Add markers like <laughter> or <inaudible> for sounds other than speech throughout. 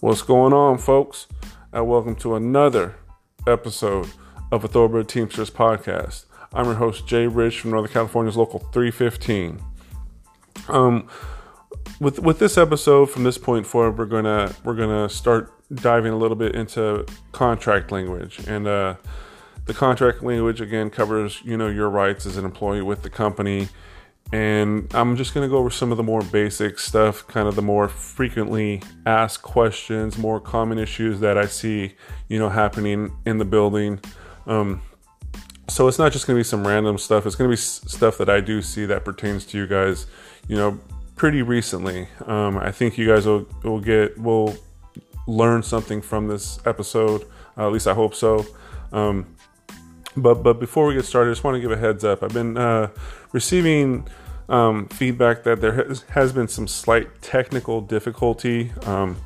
What's going on, folks? And welcome to another episode of a Thoroughbred Teamsters podcast. I'm your host, Jay Rich from Northern California's Local 315. Um, with with this episode, from this point forward, we're gonna we're gonna start diving a little bit into contract language, and uh, the contract language again covers you know your rights as an employee with the company and I'm just going to go over some of the more basic stuff, kind of the more frequently asked questions, more common issues that I see, you know, happening in the building. Um, so it's not just going to be some random stuff. It's going to be stuff that I do see that pertains to you guys, you know, pretty recently. Um, I think you guys will will get will learn something from this episode. Uh, at least I hope so. Um, but but before we get started, I just want to give a heads up. I've been uh, receiving um, feedback that there has, has, been some slight technical difficulty. Um,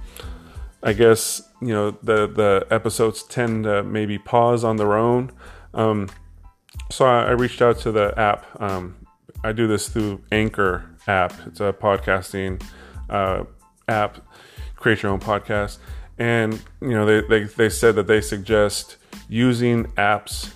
I guess you know the the episodes tend to maybe pause on their own. Um, so I, I, reached out to the app. Um, I do this through Anchor app. It's a podcasting uh, app. Create your own podcast, and you know they, they they said that they suggest using apps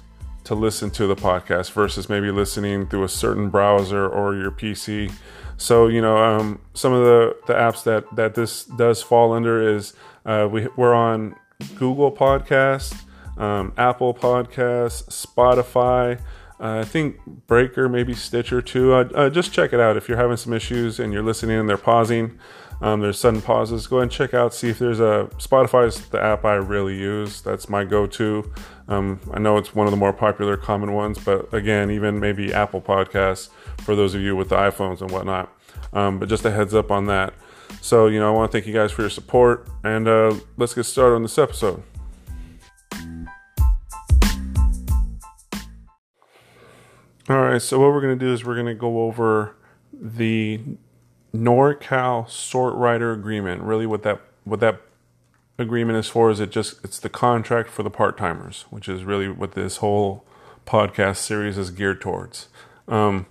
to listen to the podcast versus maybe listening through a certain browser or your PC. So you know, um, some of the, the apps that that this does fall under is uh, we we're on Google Podcast, um, Apple Podcasts, Spotify. Uh, I think Breaker, maybe Stitcher too. Uh, uh, just check it out if you're having some issues and you're listening and they're pausing. Um, there's sudden pauses. Go ahead and check out, see if there's a Spotify is the app I really use. That's my go-to. Um, I know it's one of the more popular, common ones, but again, even maybe Apple Podcasts for those of you with the iPhones and whatnot. Um, but just a heads up on that. So, you know, I want to thank you guys for your support, and uh, let's get started on this episode. All right, so what we're going to do is we're going to go over the NorCal Sort Rider Agreement. Really, what that what that agreement is for is it just it's the contract for the part timers, which is really what this whole podcast series is geared towards. Um,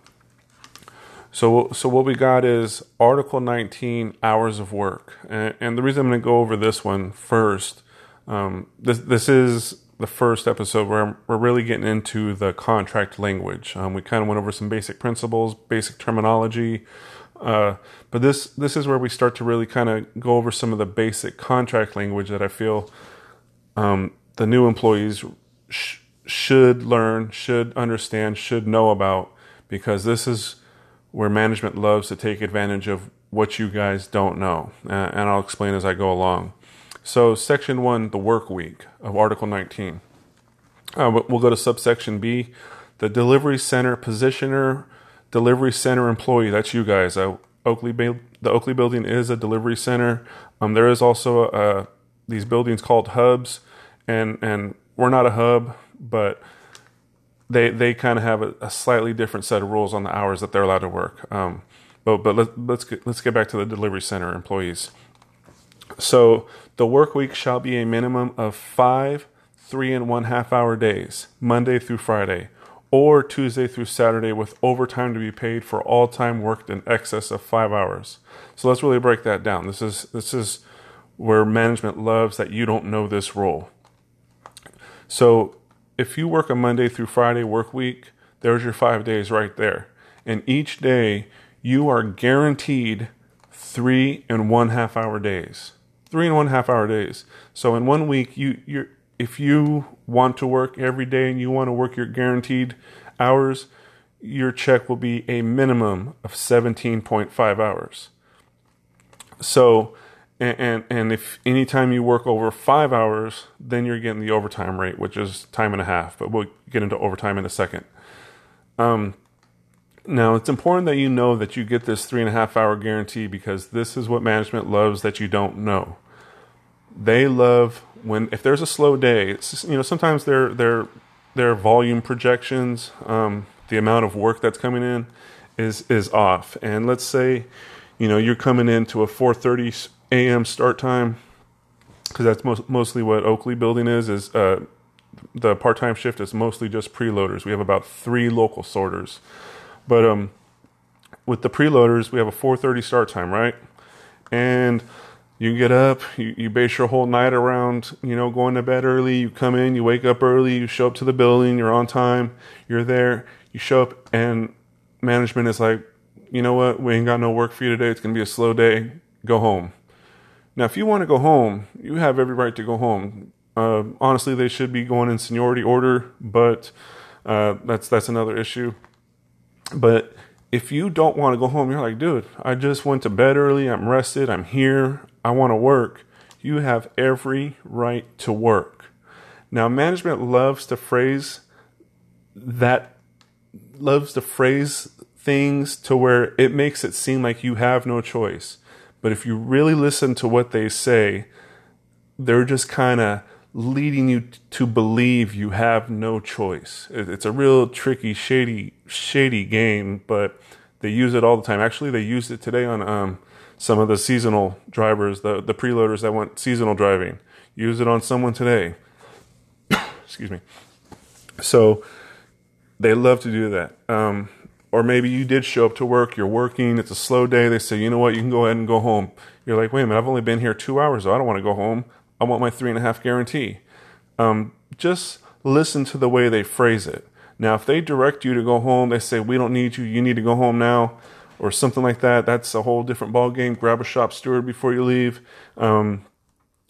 so so what we got is Article 19 hours of work, and, and the reason I'm going to go over this one first. Um, this this is the first episode where we're really getting into the contract language. Um, we kind of went over some basic principles, basic terminology. Uh, but this this is where we start to really kind of go over some of the basic contract language that I feel um, the new employees sh- should learn, should understand, should know about, because this is where management loves to take advantage of what you guys don't know, uh, and I'll explain as I go along. So, section one, the work week of Article 19. Uh, we'll go to subsection B, the delivery center positioner delivery center employee. That's you guys. Oakley, the Oakley building is a delivery center. Um, there is also uh, these buildings called hubs, and and we're not a hub, but they they kind of have a, a, slightly different set of rules on the hours that they're allowed to work. Um, but but let, let's get, let's get back to the delivery center employees. So the work week shall be a minimum of five three and one half hour days, Monday through Friday or Tuesday through Saturday with overtime to be paid for all time worked in excess of five hours. So let's really break that down. This is this is where management loves that you don't know this role. So if you work a Monday through Friday work week, there's your five days right there. And each day you are guaranteed three and one half hour days. Three and one half hour days. So in one week you you're if you want to work every day and you want to work your guaranteed hours, your check will be a minimum of 17.5 hours. So, and, and, and if anytime you work over five hours, then you're getting the overtime rate, which is time and a half. But we'll get into overtime in a second. Um, now, it's important that you know that you get this three and a half hour guarantee because this is what management loves that you don't know. They love when if there's a slow day, you know sometimes their their their volume projections, um, the amount of work that's coming in, is is off. And let's say, you know, you're coming into a 4:30 a.m. start time, because that's most, mostly what Oakley Building is. Is uh, the part-time shift is mostly just preloaders. We have about three local sorters, but um, with the preloaders, we have a 4:30 start time, right? And You get up, you, you base your whole night around, you know, going to bed early. You come in, you wake up early, you show up to the building, you're on time, you're there, you show up, and management is like, you know what, we ain't got no work for you today. It's to be a slow day. Go home. Now, if you want to go home, you have every right to go home. Uh, honestly, they should be going in seniority order, but uh, that's that's another issue. But if you don't want to go home, you're like, dude, I just went to bed early. I'm rested. I'm here. I want to work. You have every right to work. Now, management loves to phrase that, loves to phrase things to where it makes it seem like you have no choice. But if you really listen to what they say, they're just kind of leading you to believe you have no choice. It's a real tricky, shady, shady game, but they use it all the time. Actually, they used it today on um, some of the seasonal drivers, the the preloaders that went seasonal driving. Use it on someone today. <coughs> Excuse me. So they love to do that. Um, or maybe you did show up to work, you're working, it's a slow day. They say, you know what, you can go ahead and go home. You're like, wait a minute, I've only been here two hours. I don't want to go home. I want my three and a half guarantee. Um, just listen to the way they phrase it. Now, if they direct you to go home, they say, we don't need you, you need to go home now or something like that. That's a whole different ball game. Grab a shop steward before you leave, um,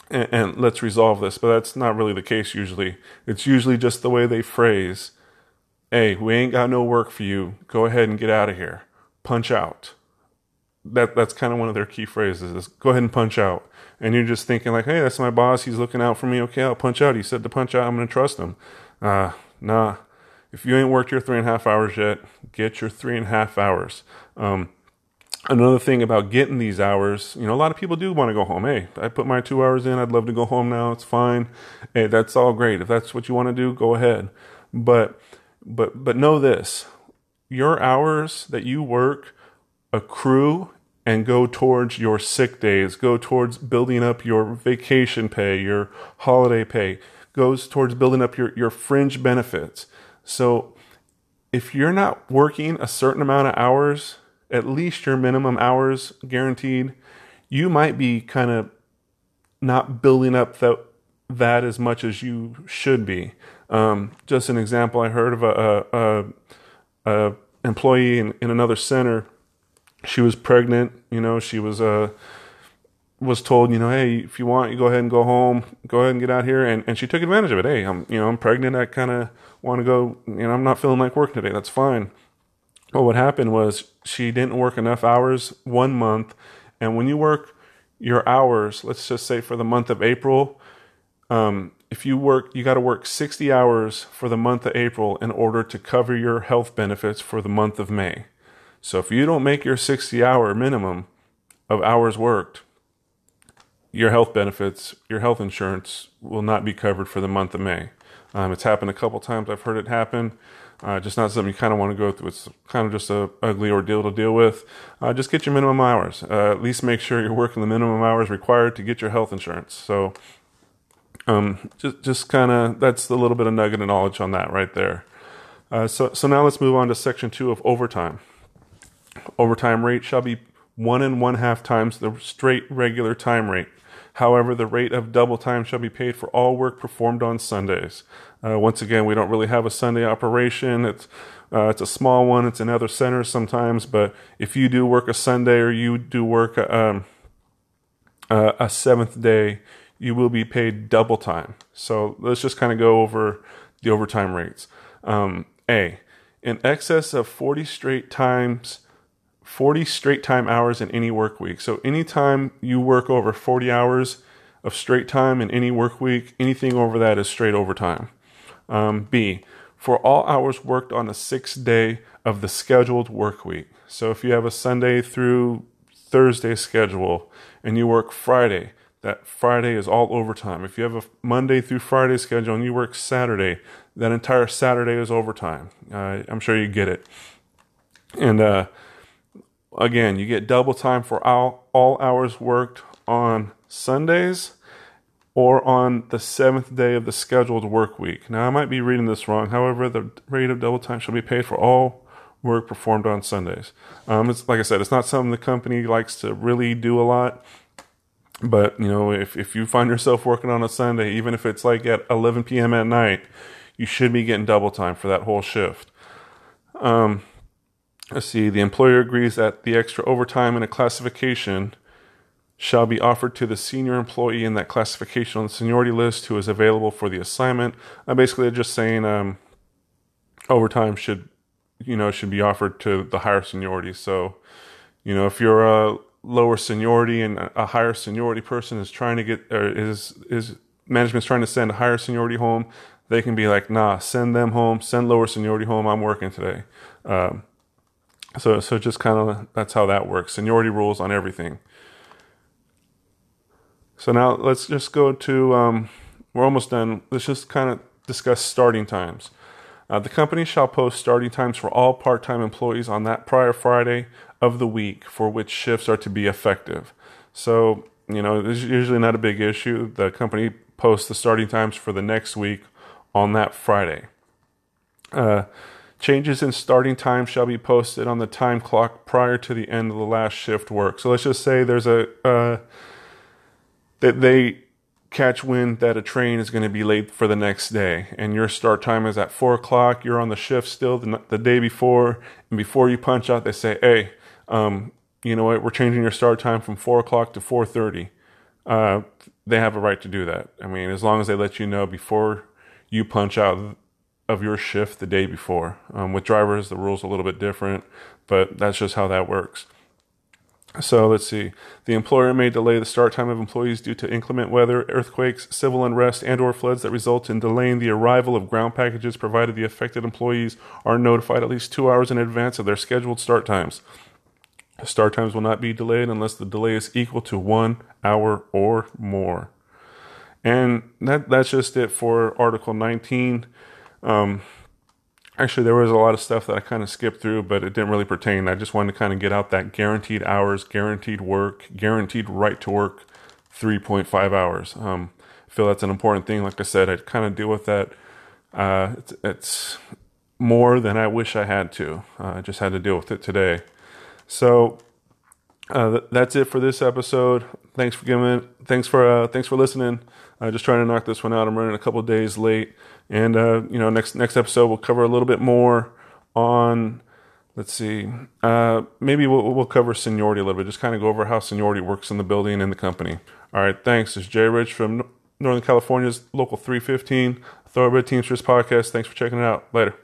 and, and, let's resolve this. But that's not really the case usually. It's usually just the way they phrase, "Hey, we ain't got no work for you. Go ahead and get out of here. Punch out." That that's kind of one of their key phrases. Is go ahead and punch out. And you're just thinking like, "Hey, that's my boss. He's looking out for me. Okay, I'll punch out. He said to punch out. I'm gonna trust him." Uh, nah if you ain't worked your three and a half hours yet, get your three and a half hours. Um, another thing about getting these hours, you know, a lot of people do want to go home. Hey, I put my two hours in. I'd love to go home now. It's fine. Hey, that's all great. If that's what you want to do, go ahead. But, but, but know this: your hours that you work accrue and go towards your sick days, go towards building up your vacation pay, your holiday pay, goes towards building up your, your fringe benefits. So if you're not working a certain amount of hours, at least your minimum hours guaranteed, you might be kind of not building up that that as much as you should be. Um, just an example, I heard of a, a, a, a employee in, in, another center. She was pregnant. You know, she was uh, was told, you know, hey, if you want, you go ahead and go home. Go ahead and get out here, and, and she took advantage of it. Hey, I'm you know I'm pregnant. I kind of want to go, you know, I'm not feeling like working today. That's fine. But what happened was she didn't work enough hours one month. And when you work your hours, let's just say for the month of April, um, if you work, you got to work 60 hours for the month of April in order to cover your health benefits for the month of May. So if you don't make your 60 hour minimum of hours worked, your health benefits, your health insurance will not be covered for the month of May. Um, it's happened a couple times. I've heard it happen. Uh, just not something you kind of want to go through. It's kind of just a ugly ordeal to deal with. Uh, just get your minimum hours. Uh, at least make sure you're working the minimum hours required to get your health insurance. So, um, just just kind of that's a little bit of nugget of knowledge on that right there. Uh, so so now let's move on to section two of overtime. Overtime rate shall be one and one half times the straight regular time rate. However, the rate of double time shall be paid for all work performed on Sundays. Uh, once again, we don't really have a Sunday operation. It's uh, it's a small one. It's in other centers sometimes, but if you do work a Sunday or you do work um, uh, a seventh day, you will be paid double time. So let's just kind of go over the overtime rates. Um, a, in excess of 40 straight times 40 straight time hours in any work week. So anytime you work over 40 hours of straight time in any work week, anything over that is straight overtime. Um, B, for all hours worked on a sixth day of the scheduled work week. So if you have a Sunday through Thursday schedule and you work Friday, that Friday is all overtime. If you have a Monday through Friday schedule and you work Saturday, that entire Saturday is overtime. Uh, I'm sure you get it. And uh, Again, you get double time for all, all hours worked on Sundays or on the seventh day of the scheduled work week. Now, I might be reading this wrong. However, the rate of double time shall be paid for all work performed on Sundays. Um, it's like I said, it's not something the company likes to really do a lot. But you know, if if you find yourself working on a Sunday, even if it's like at 11 p.m. at night, you should be getting double time for that whole shift. Um, let's see. The employer agrees that the extra overtime in a classification shall be offered to the senior employee in that classification on the seniority list who is available for the assignment. Uh, basically, just saying um, overtime should, you know, should be offered to the higher seniority. So, you know, if you're a lower seniority and a higher seniority person is trying to get, or is is management's trying to send a higher seniority home, they can be like, nah, send them home, send lower seniority home. I'm working today. Um, so, so just kind of that's how that works. Seniority rules on everything. So now let's just go to, um, we're almost done. Let's just kind of discuss starting times. Uh, the company shall post starting times for all part time employees on that prior Friday of the week for which shifts are to be effective. So, you know, is usually not a big issue. The company posts the starting times for the next week on that Friday. Uh, changes in starting time shall be posted on the time clock prior to the end of the last shift work. So let's just say there's a, uh, that they catch wind that a train is going to be late for the next day and your start time is at four o'clock you're on the shift still the, the day before and before you punch out they say hey um, you know what we're changing your start time from four o'clock to 4.30 uh, they have a right to do that i mean as long as they let you know before you punch out of your shift the day before um, with drivers the rules are a little bit different but that's just how that works so let's see. The employer may delay the start time of employees due to inclement weather, earthquakes, civil unrest, and or floods that result in delaying the arrival of ground packages provided the affected employees are notified at least 2 hours in advance of their scheduled start times. Start times will not be delayed unless the delay is equal to 1 hour or more. And that that's just it for article 19. Um, Actually, there was a lot of stuff that I kind of skipped through, but it didn't really pertain. I just wanted to kind of get out that guaranteed hours, guaranteed work, guaranteed right to work 3.5 hours. Um, I feel that's an important thing. Like I said, I kind of deal with that. Uh, it's, it's, more than I wish I had to. Uh, I just had to deal with it today. So uh, that's it for this episode. Thanks for giving. Thanks for uh, thanks for listening. Uh, just trying to knock this one out. I'm running a couple days late. And uh, you know, next next episode we'll cover a little bit more on. Let's see. Uh, maybe we'll we'll cover seniority a little bit. Just kind of go over how seniority works in the building and the company. All right. Thanks. It's Jay Rich from Northern California's Local 315 Thoroughbred Teamsters podcast. Thanks for checking it out. Later.